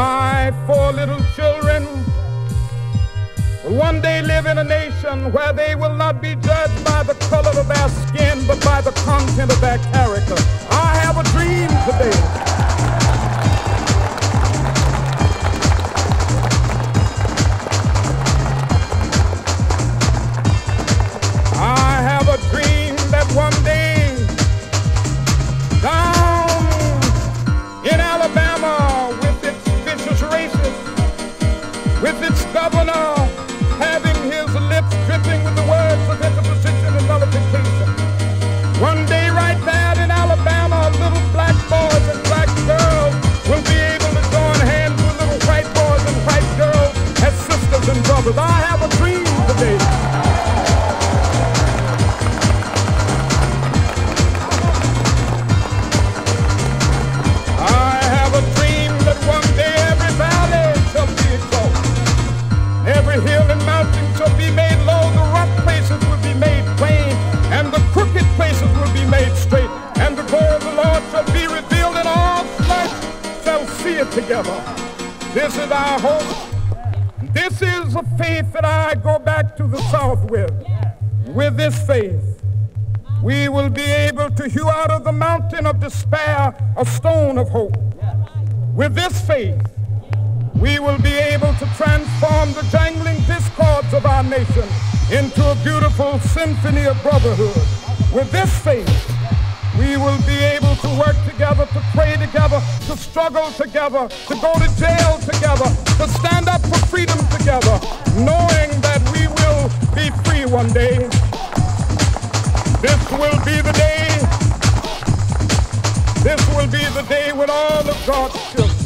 my four little children will one day live in a nation where they will not be judged by the color of their skin, but by the content of their character. I have a dream today. Together. This is our hope. This is a faith that I go back to the South with. With this faith, we will be able to hew out of the mountain of despair a stone of hope. With this faith, we will be able to transform the jangling discords of our nation into a beautiful symphony of brotherhood. With this faith, we will be able to work together, to pray together, to struggle together, to go to jail together, to stand up for freedom together, knowing that we will be free one day. This will be the day. This will be the day when all of God's children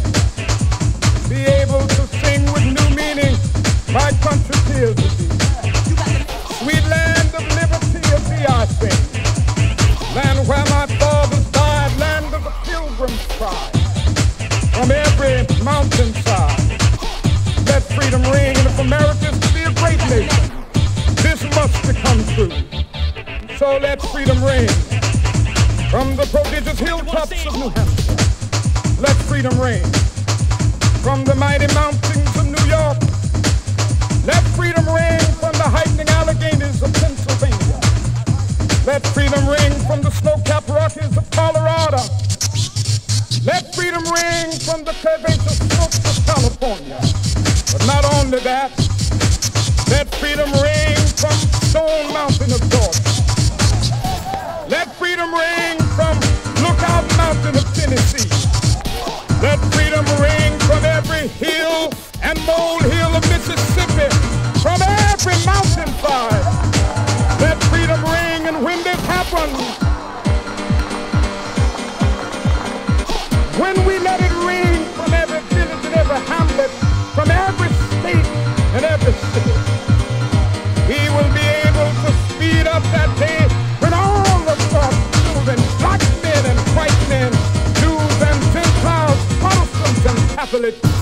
be able to sing with new meaning. My country tears ring. And if America is to be a great nation, this must become true. So let freedom ring from the prodigious hilltops of New Hampshire. Let freedom ring from the mighty mountains of New York. Let freedom ring from the heightening Alleghanies of Pennsylvania. Let freedom ring from the snow-capped Rockies of Colorado. Let freedom ring from the curvaceous slopes of California. But not only that, freedom ring from Stone Mountain of Georgia. chocolate.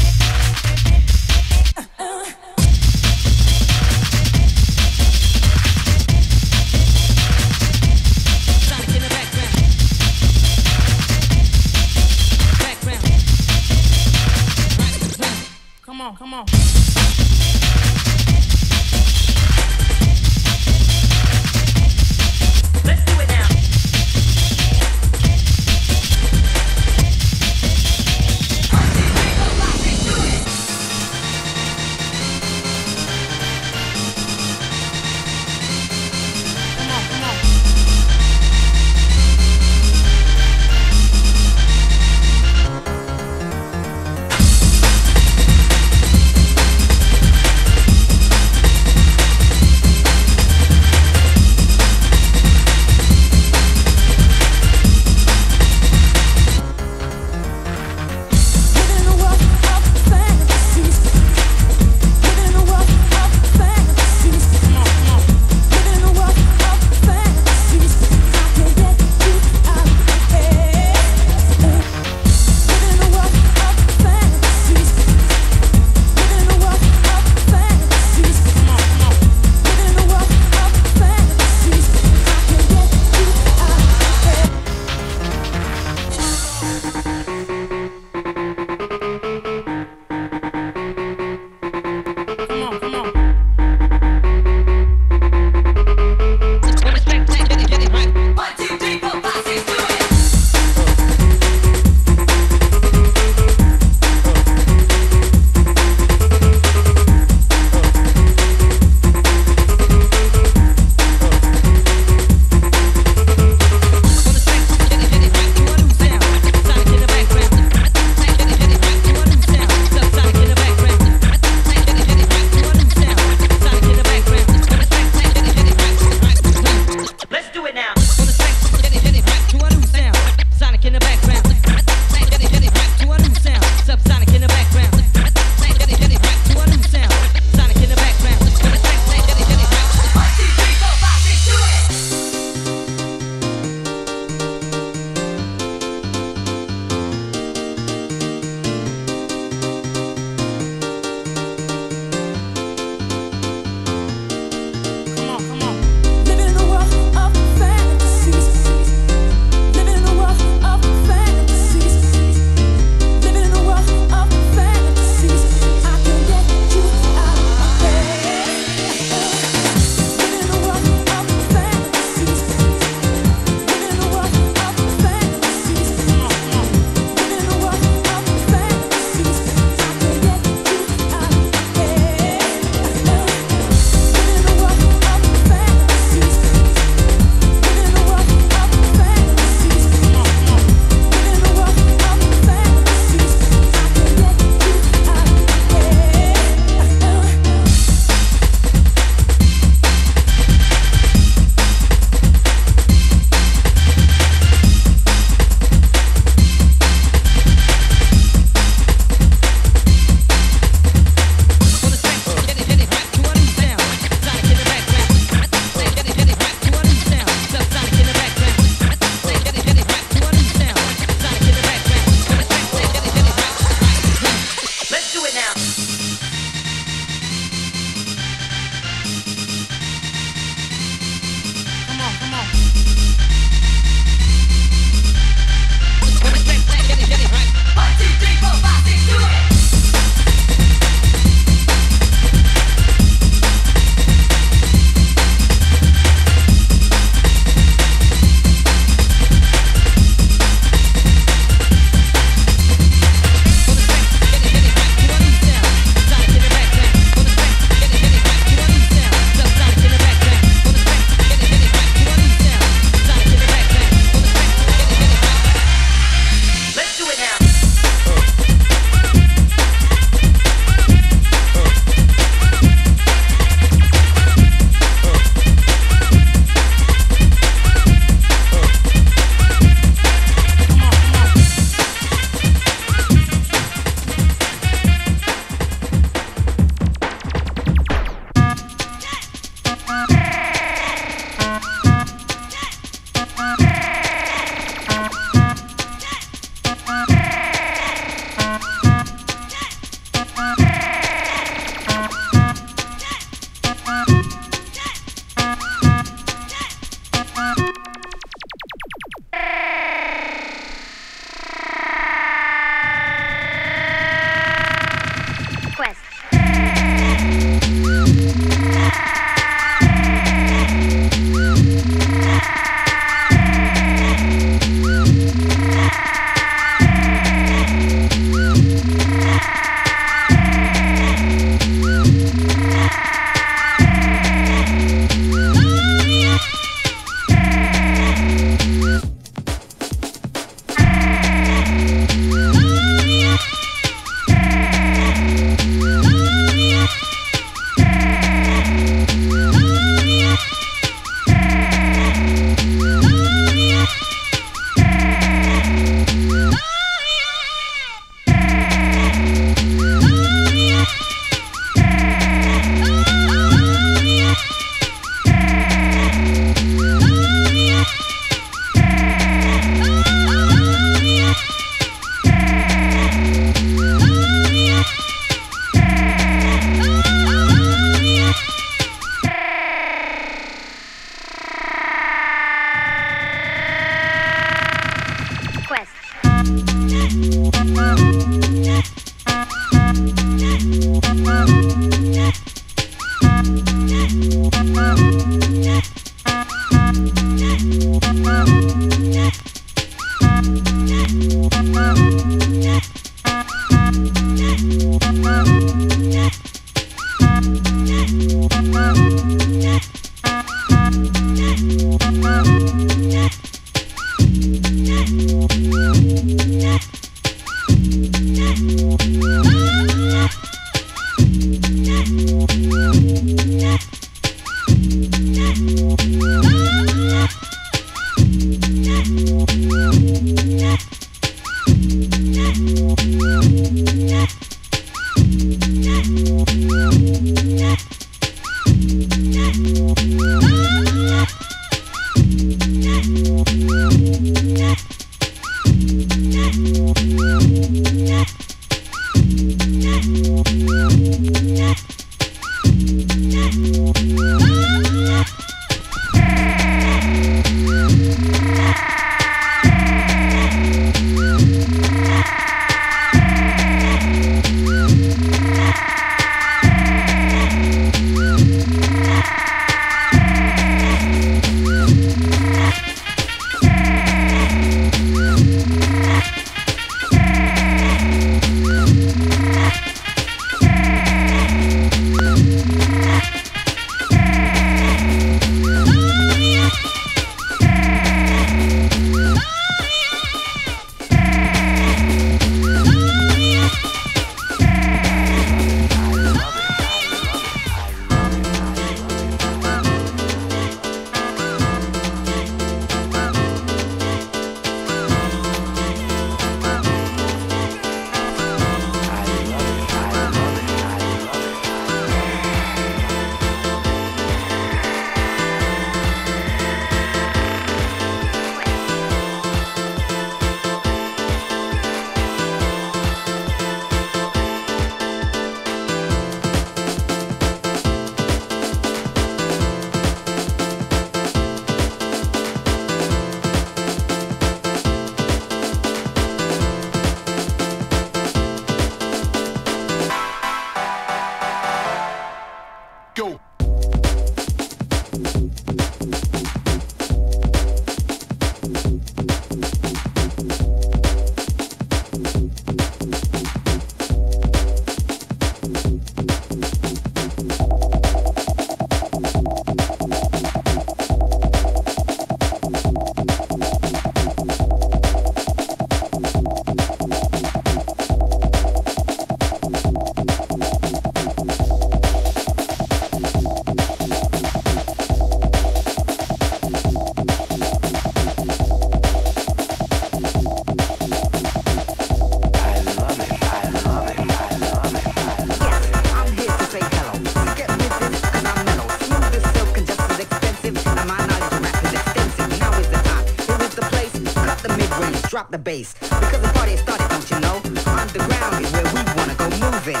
Bass. Because the party started, don't you know? Underground is where we wanna go moving.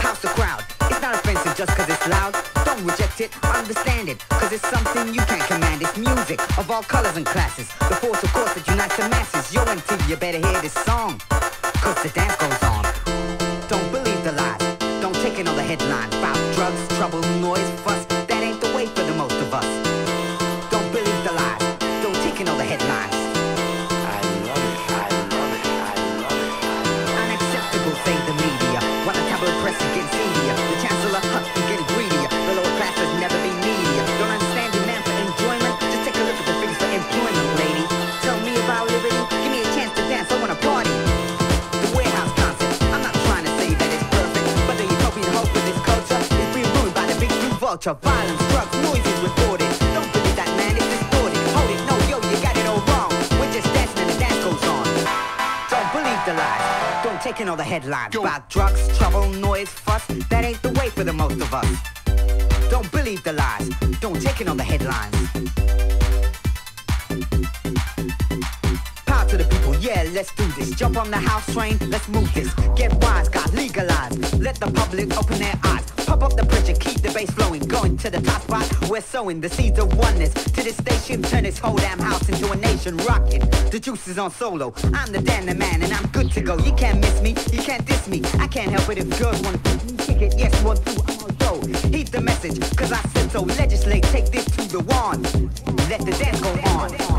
House the crowd, it's not offensive just cause it's loud. Don't reject it, understand it, cause it's something you can't command. It's music of all colors and classes. The force of course that unites the masses. Yo MTV, you better hear this song. Take in all the headlines about drugs, trouble, noise, fuss. That ain't the way for the most of us. Don't believe the lies. Don't take it on the headlines. Power to the people, yeah, let's do this. Jump on the house train, let's move this. Get wise, got legalized. Let the public open their to the top spot, we're sowing the seeds of oneness. To this station, turn this whole damn house into a nation rocking. The juice is on solo. I'm the Dan the man, and I'm good to go. You can't miss me, you can't diss me. I can't help it if girls want to kick it. Yes, one, two, I'm on show. Heed the message, cause I said so. Legislate, take this to the wand. Let the dance go on.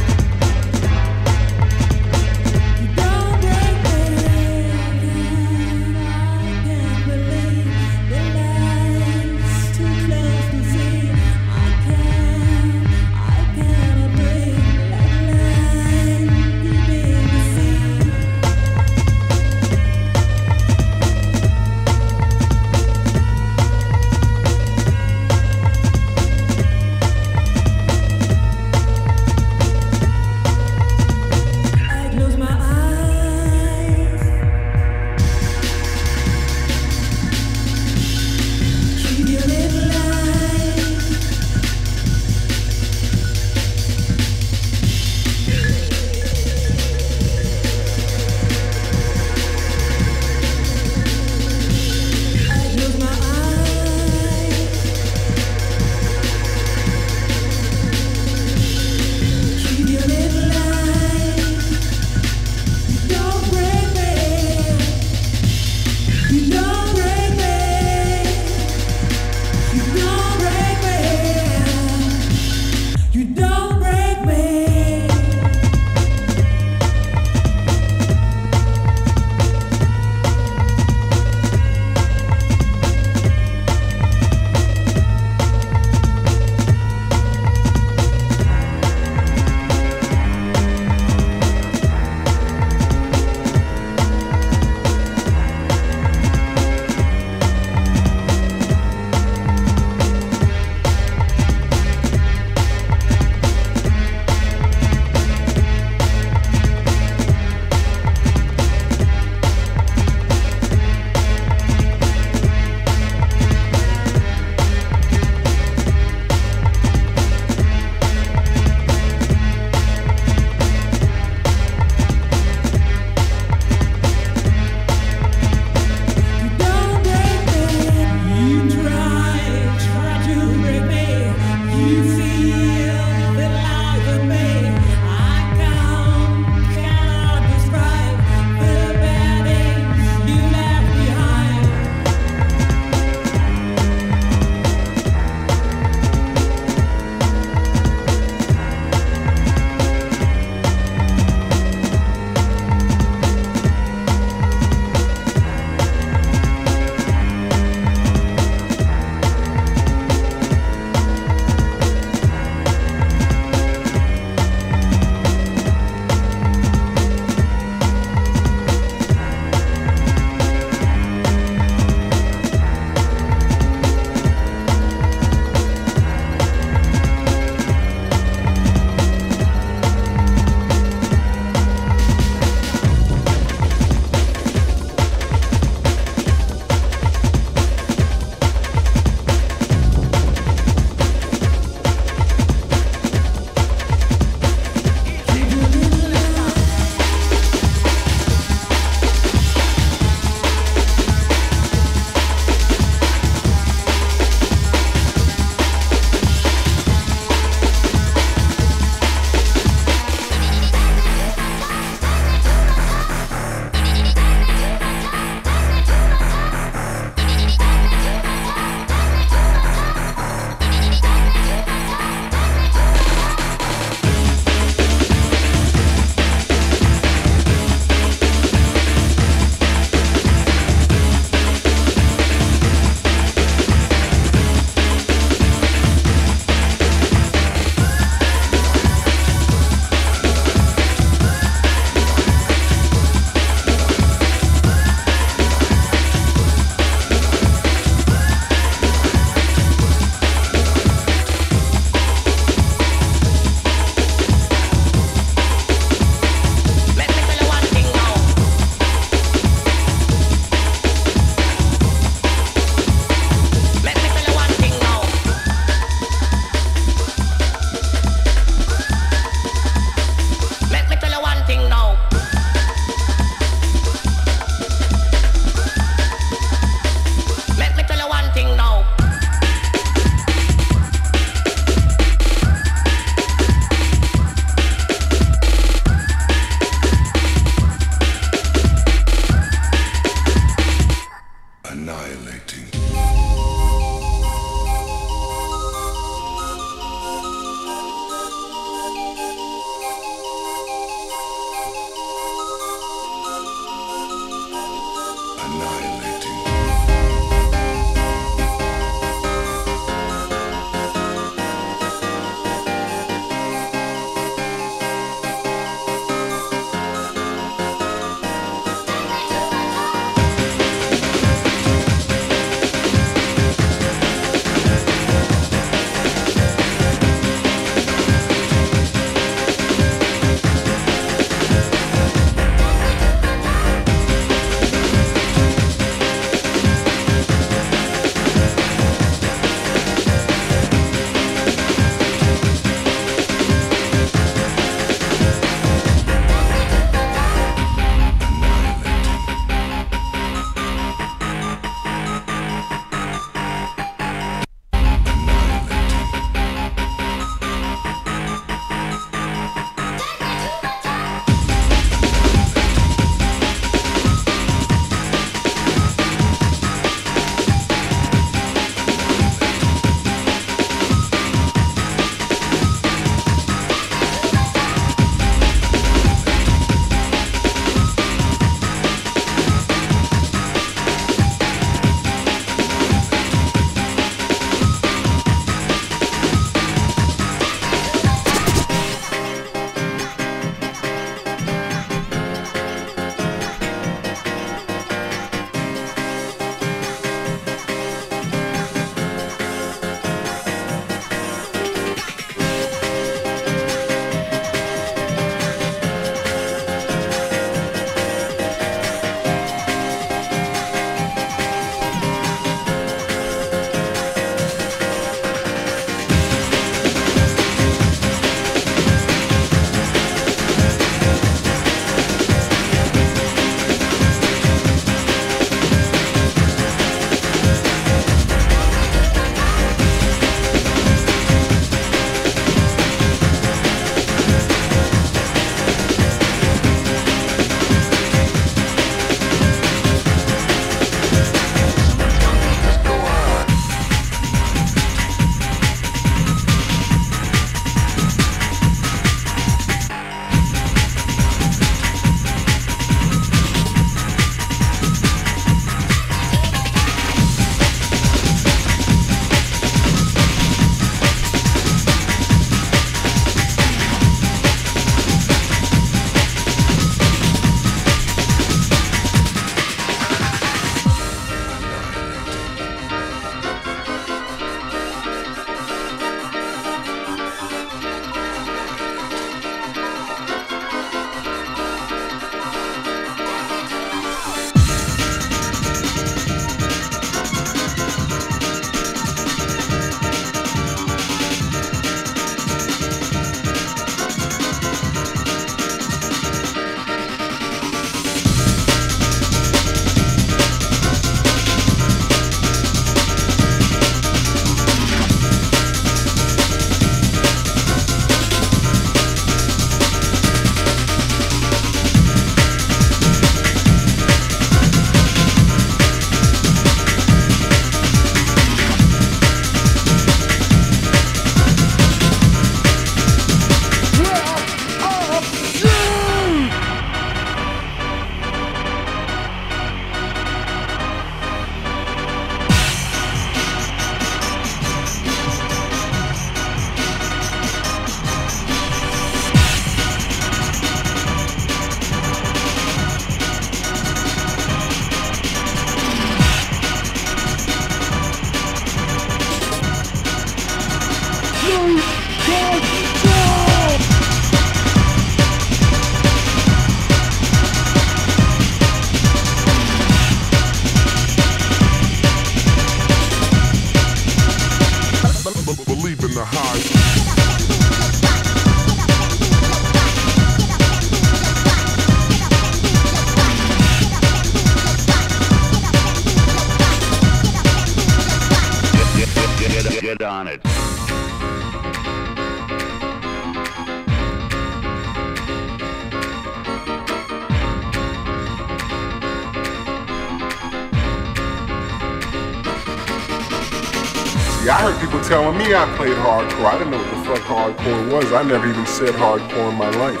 Hardcore. I didn't know what the fuck hardcore was. I never even said hardcore in my life.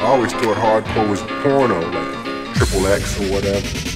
I always thought hardcore was porno, like triple X or whatever.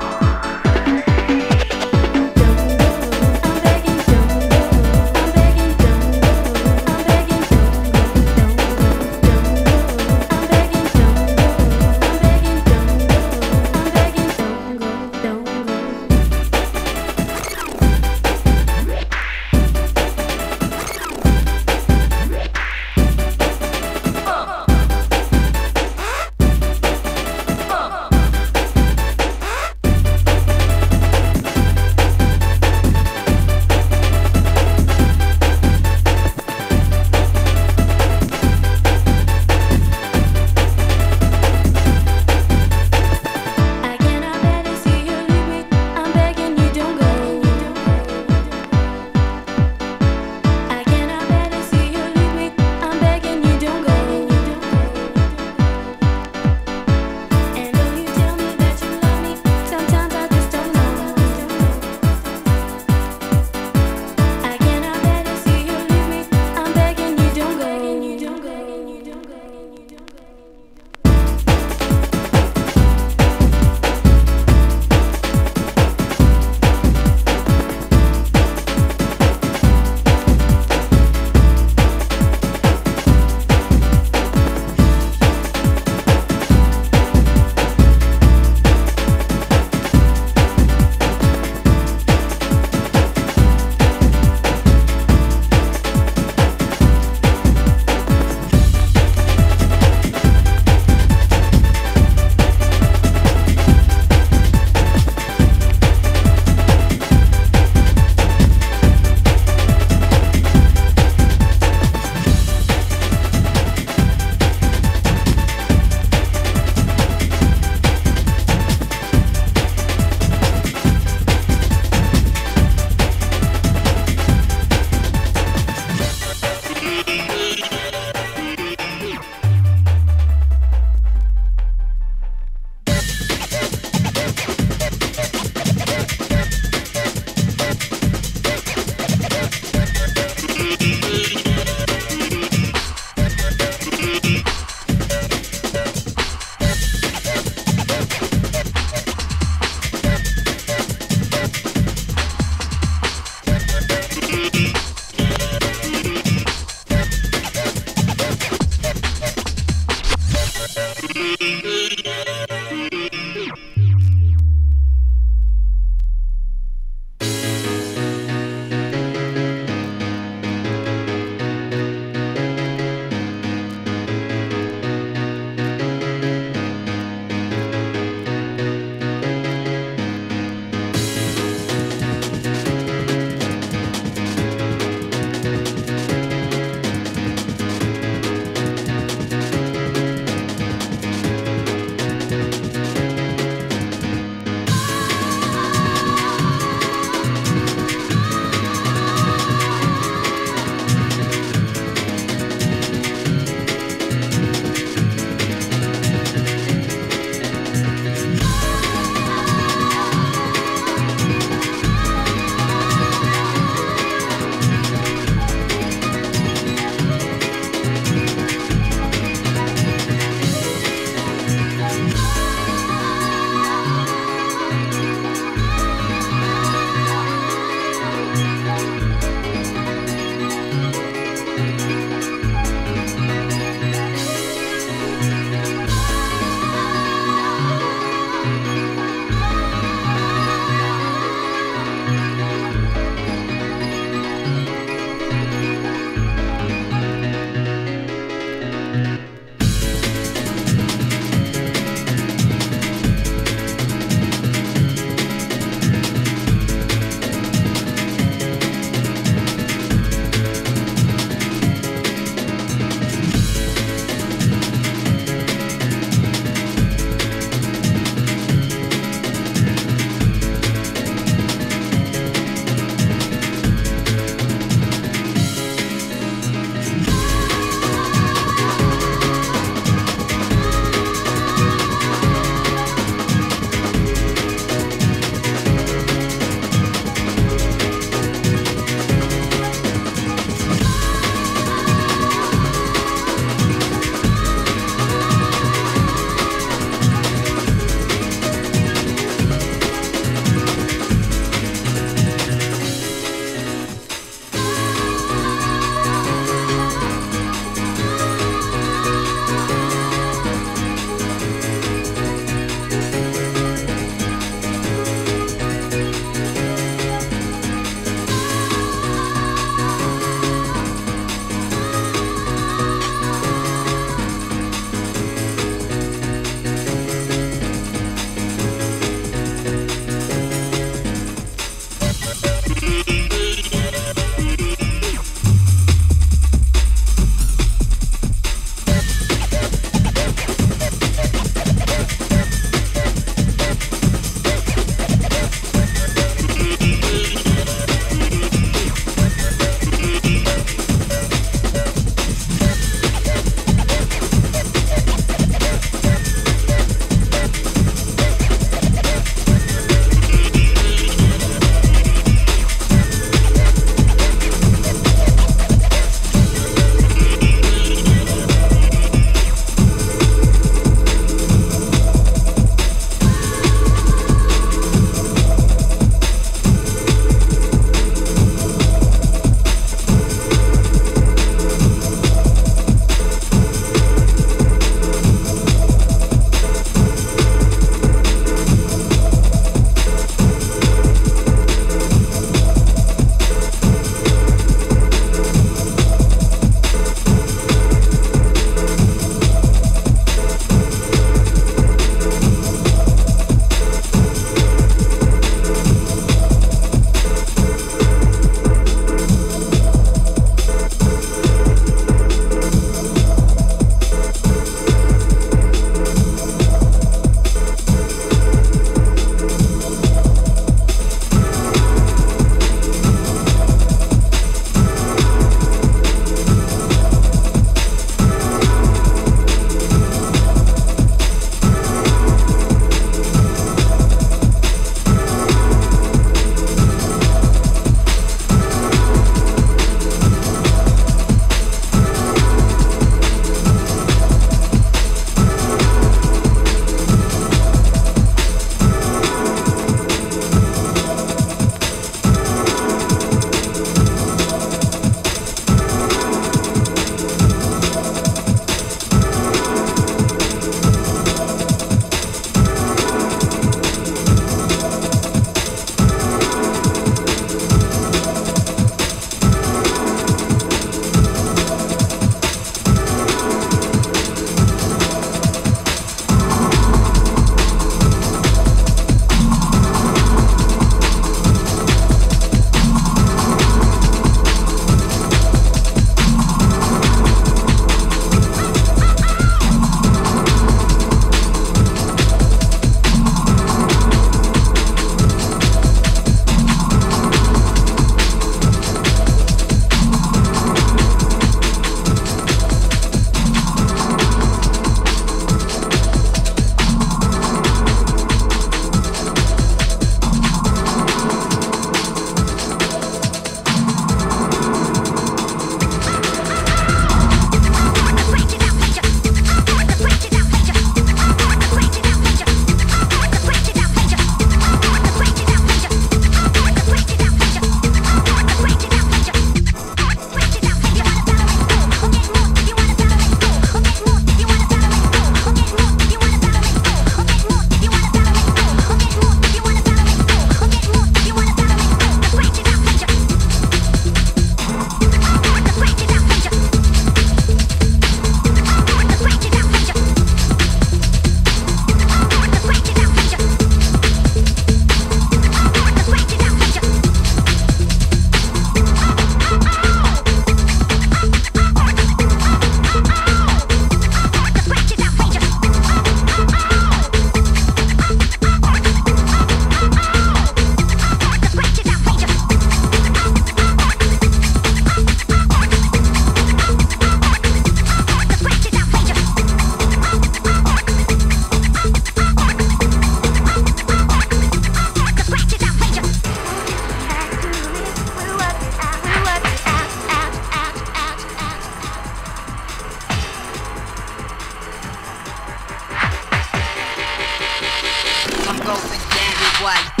close and gang white.